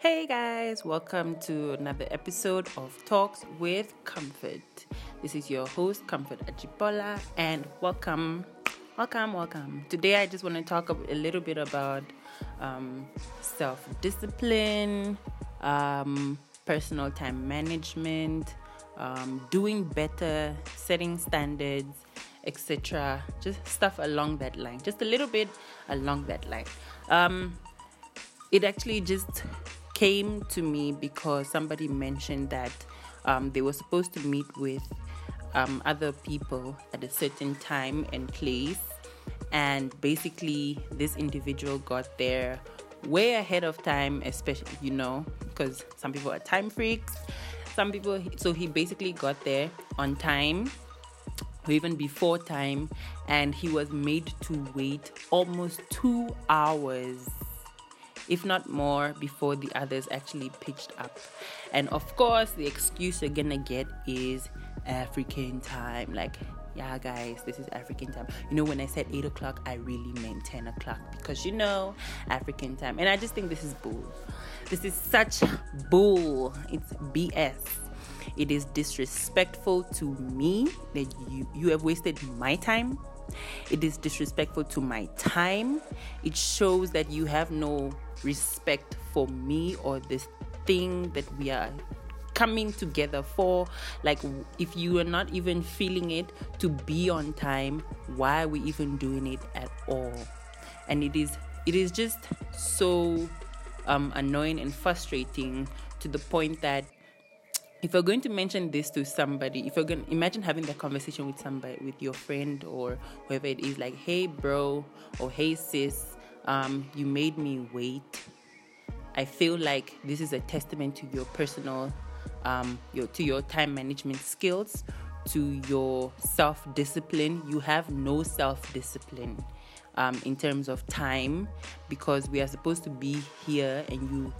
Hey guys, welcome to another episode of Talks with Comfort. This is your host, Comfort Ajibola, and welcome, welcome, welcome. Today, I just want to talk a little bit about um, self discipline, um, personal time management, um, doing better, setting standards, etc. Just stuff along that line, just a little bit along that line. Um, it actually just came to me because somebody mentioned that um, they were supposed to meet with um, other people at a certain time and place. And basically, this individual got there way ahead of time, especially, you know, because some people are time freaks. Some people, so he basically got there on time or even before time, and he was made to wait almost two hours if not more, before the others actually pitched up. And of course, the excuse you're gonna get is African time. Like, yeah, guys, this is African time. You know, when I said 8 o'clock, I really meant 10 o'clock because you know, African time. And I just think this is bull. This is such bull. It's BS. It is disrespectful to me that you, you have wasted my time it is disrespectful to my time. It shows that you have no respect for me or this thing that we are coming together for. Like if you are not even feeling it to be on time why are we even doing it at all? And it is it is just so um, annoying and frustrating to the point that if you're going to mention this to somebody, if you're going to imagine having that conversation with somebody, with your friend or whoever it is, like, hey, bro, or hey, sis, um, you made me wait. I feel like this is a testament to your personal, um, your to your time management skills, to your self discipline. You have no self discipline um, in terms of time because we are supposed to be here and you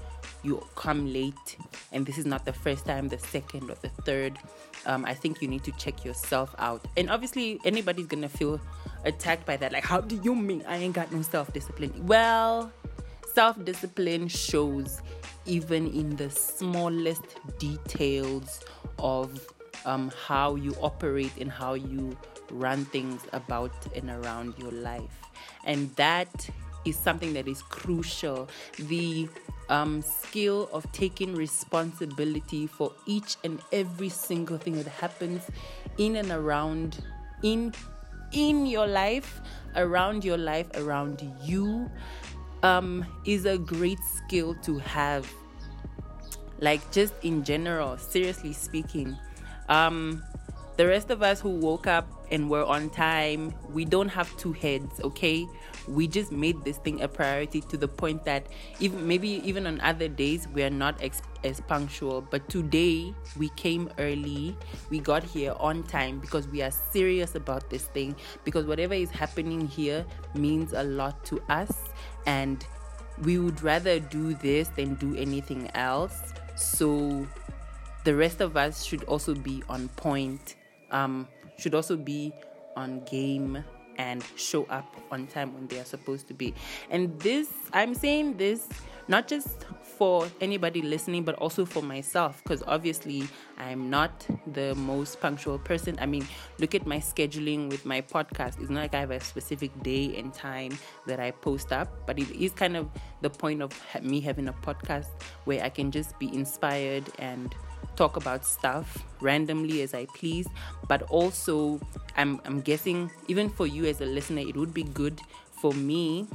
you come late and this is not the first time the second or the third. Um, i think you need to check yourself out. And obviously anybody's gonna feel attacked by that. Like how do you mean i ain't got no self-discipline? Well self-discipline shows even in the smallest details of um, how you operate and how you run things about and around your life. And that is something that is crucial. The um, skill of taking responsibility for each and every single thing that happens in and around in in your life around your life around you um, is a great skill to have. Like just in general seriously speaking. Um, the rest of us who woke up and we're on time, we don't have two heads, okay? We just made this thing a priority to the point that even maybe even on other days we are not ex- as punctual, but today we came early. We got here on time because we are serious about this thing because whatever is happening here means a lot to us and we would rather do this than do anything else. So the rest of us should also be on point um, should also be on game and show up on time when they are supposed to be. And this, I'm saying this not just for anybody listening, but also for myself, because obviously I'm not the most punctual person. I mean, look at my scheduling with my podcast. It's not like I have a specific day and time that I post up, but it is kind of the point of me having a podcast where I can just be inspired and talk about stuff randomly as I please, but also I'm, I'm guessing even for you as a listener, it would be good for me.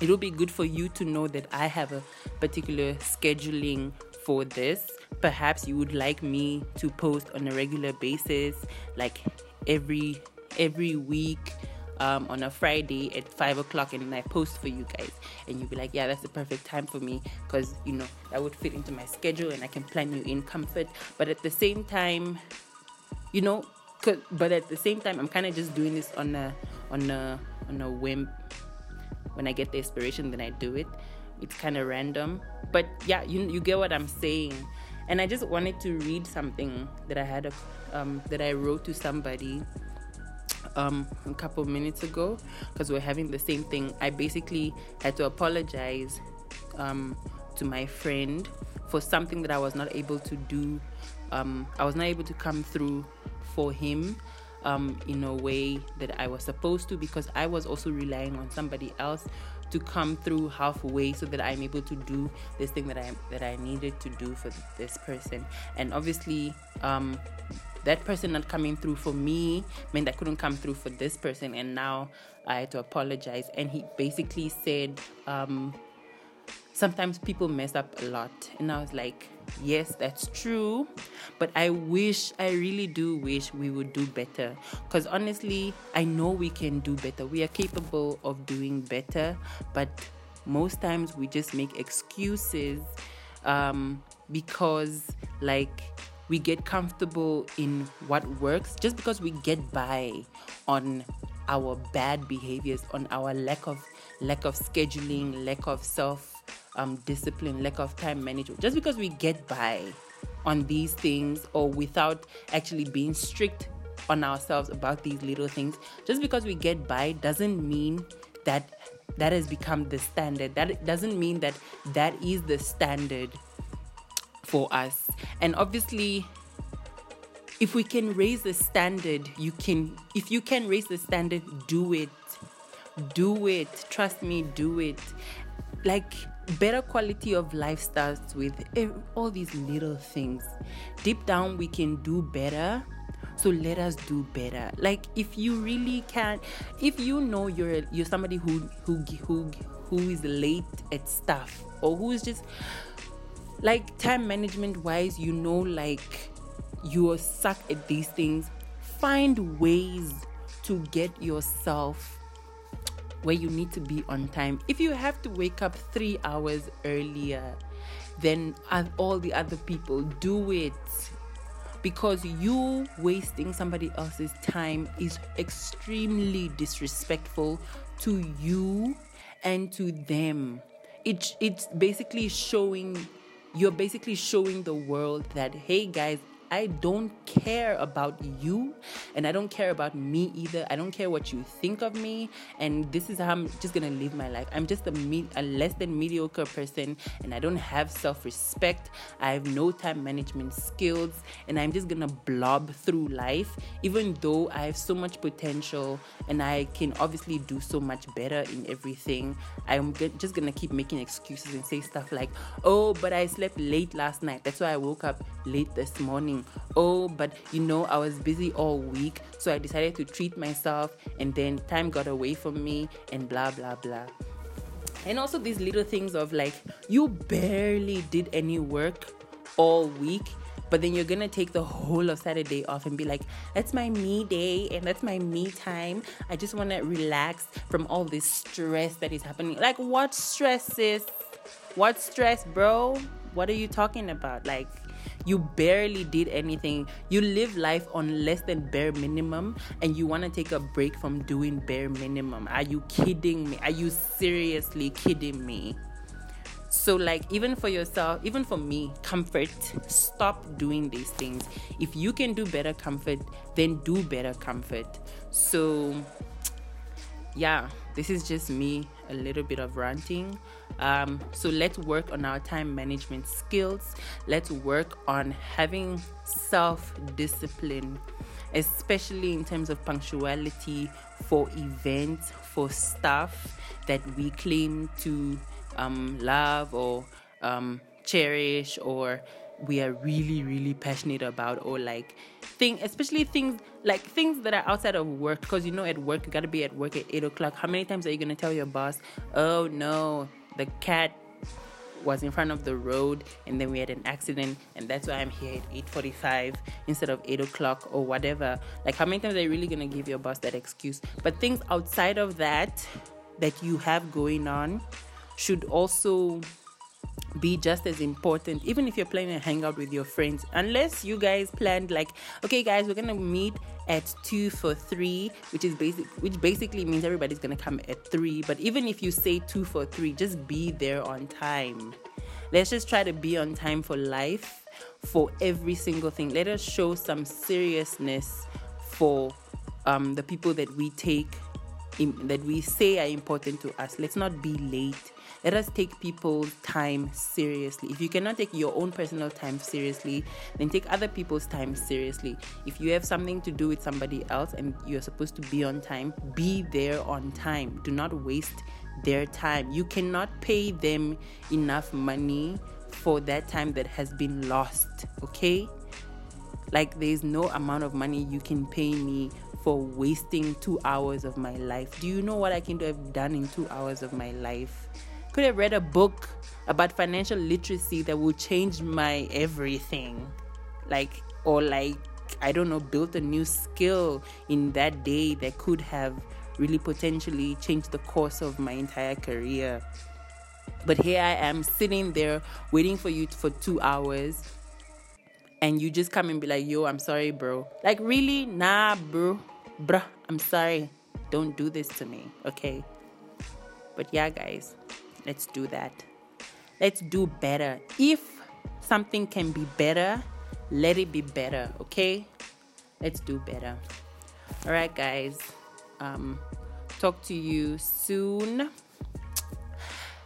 It would be good for you to know that I have a particular scheduling for this. Perhaps you would like me to post on a regular basis, like every every week um, on a Friday at five o'clock, and I post for you guys, and you'll be like, yeah, that's the perfect time for me because you know that would fit into my schedule, and I can plan you in comfort. But at the same time, you know, but at the same time, I'm kind of just doing this on a on a on a whim. When I get the inspiration, then I do it. It's kind of random, but yeah, you you get what I'm saying. And I just wanted to read something that I had a, um, that I wrote to somebody um, a couple minutes ago because we're having the same thing. I basically had to apologize um, to my friend for something that I was not able to do. Um, I was not able to come through for him um, in a way that I was supposed to because I was also relying on somebody else to come through halfway so that I'm able to do this thing that I that I needed to do for this person. And obviously, um, that person not coming through for me meant I couldn't come through for this person, and now I had to apologize. And he basically said, um, sometimes people mess up a lot, and I was like, yes, that's true, but I wish, I really do wish we would do better. Because honestly, I know we can do better. We are capable of doing better, but most times we just make excuses um, because, like, we get comfortable in what works just because we get by on our bad behaviors on our lack of lack of scheduling lack of self um, discipline lack of time management just because we get by on these things or without actually being strict on ourselves about these little things just because we get by doesn't mean that that has become the standard that doesn't mean that that is the standard for us. And obviously, if we can raise the standard, you can, if you can raise the standard, do it. Do it. Trust me, do it. Like, better quality of life starts with all these little things. Deep down, we can do better. So let us do better. Like if you really can, if you know you're you're somebody who who who who is late at stuff or who is just like time management wise you know like you are suck at these things find ways to get yourself where you need to be on time. If you have to wake up three hours earlier than all the other people do it. Because you wasting somebody else's time is extremely disrespectful to you and to them. It, it's basically showing you're basically showing the world that, hey guys, I don't care about you and I don't care about me either. I don't care what you think of me and this is how I'm just gonna live my life. I'm just a, me- a less than mediocre person and I don't have self respect. I have no time management skills and I'm just gonna blob through life even though I have so much potential and I can obviously do so much better in everything. I'm just gonna keep making excuses and say stuff like, oh, but I slept late last night. That's why I woke up late this morning oh, but you know, I was busy all week, so I decided to treat myself, and then time got away from me, and blah, blah, blah. And also, these little things of like, you barely did any work all week, but then you're gonna take the whole of Saturday off and be like, that's my me day and that's my me time. I just wanna relax from all this stress that is happening. Like, what stress is? What stress, bro? What are you talking about? Like, you barely did anything. You live life on less than bare minimum and you want to take a break from doing bare minimum. Are you kidding me? Are you seriously kidding me? So, like, even for yourself, even for me, comfort, stop doing these things. If you can do better comfort, then do better comfort. So, yeah, this is just me a little bit of ranting. Um, so let's work on our time management skills. Let's work on having self discipline, especially in terms of punctuality for events, for stuff that we claim to um, love or um, cherish or we are really really passionate about or like thing especially things like things that are outside of work because you know at work you got to be at work at 8 o'clock. How many times are you to tell your boss oh no the cat was in front of the road and then we had an accident and that's why i'm here at 8.45 instead of 8 o'clock or whatever? Like how many times are you really to give your boss that excuse? But things outside of that that you have going on should also be just as important even if you're planning to hang out with your friends unless you guys planned like okay guys we're gonna meet at two for three which is basic which basically means everybody's gonna come at three but even if you say two for three just be there on time let's just try to be on time for life for every single thing let us show some seriousness for um, the people that we take that we say are important to us. Let's not be late. Let us take people's time seriously. If you cannot take your own personal time seriously, then take other people's time seriously. If you have something to do with somebody else and you're supposed to be on time, be there on time. Do not waste their time. You cannot pay them enough money for that time that has been lost, okay? Like, there's no amount of money you can pay me for wasting two hours of my life. Do you know what I can have done in two hours of my life? Could have read a book about financial literacy that will change my everything. Like, or like, I don't know, built a new skill in that day that could have really potentially changed the course of my entire career. But here I am sitting there waiting for you for two hours and you just come and be like, yo, I'm sorry, bro. Like, really? Nah, bro. Bruh, I'm sorry. Don't do this to me, okay? But yeah, guys, let's do that. Let's do better. If something can be better, let it be better, okay? Let's do better. All right, guys. Um, talk to you soon.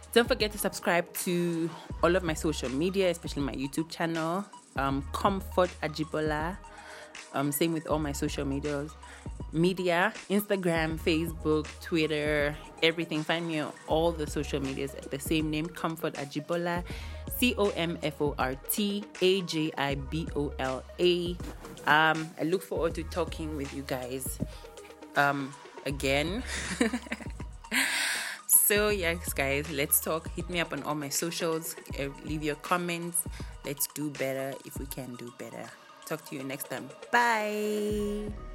Don't forget to subscribe to all of my social media, especially my YouTube channel um, Comfort Ajibola. Um, same with all my social medias, media, Instagram, Facebook, Twitter, everything. Find me on all the social medias at the same name, Comfort Ajibola, C O M F O R T A J I B O L A. Um, I look forward to talking with you guys um, again. so yes guys let's talk hit me up on all my socials leave your comments let's do better if we can do better talk to you next time. Bye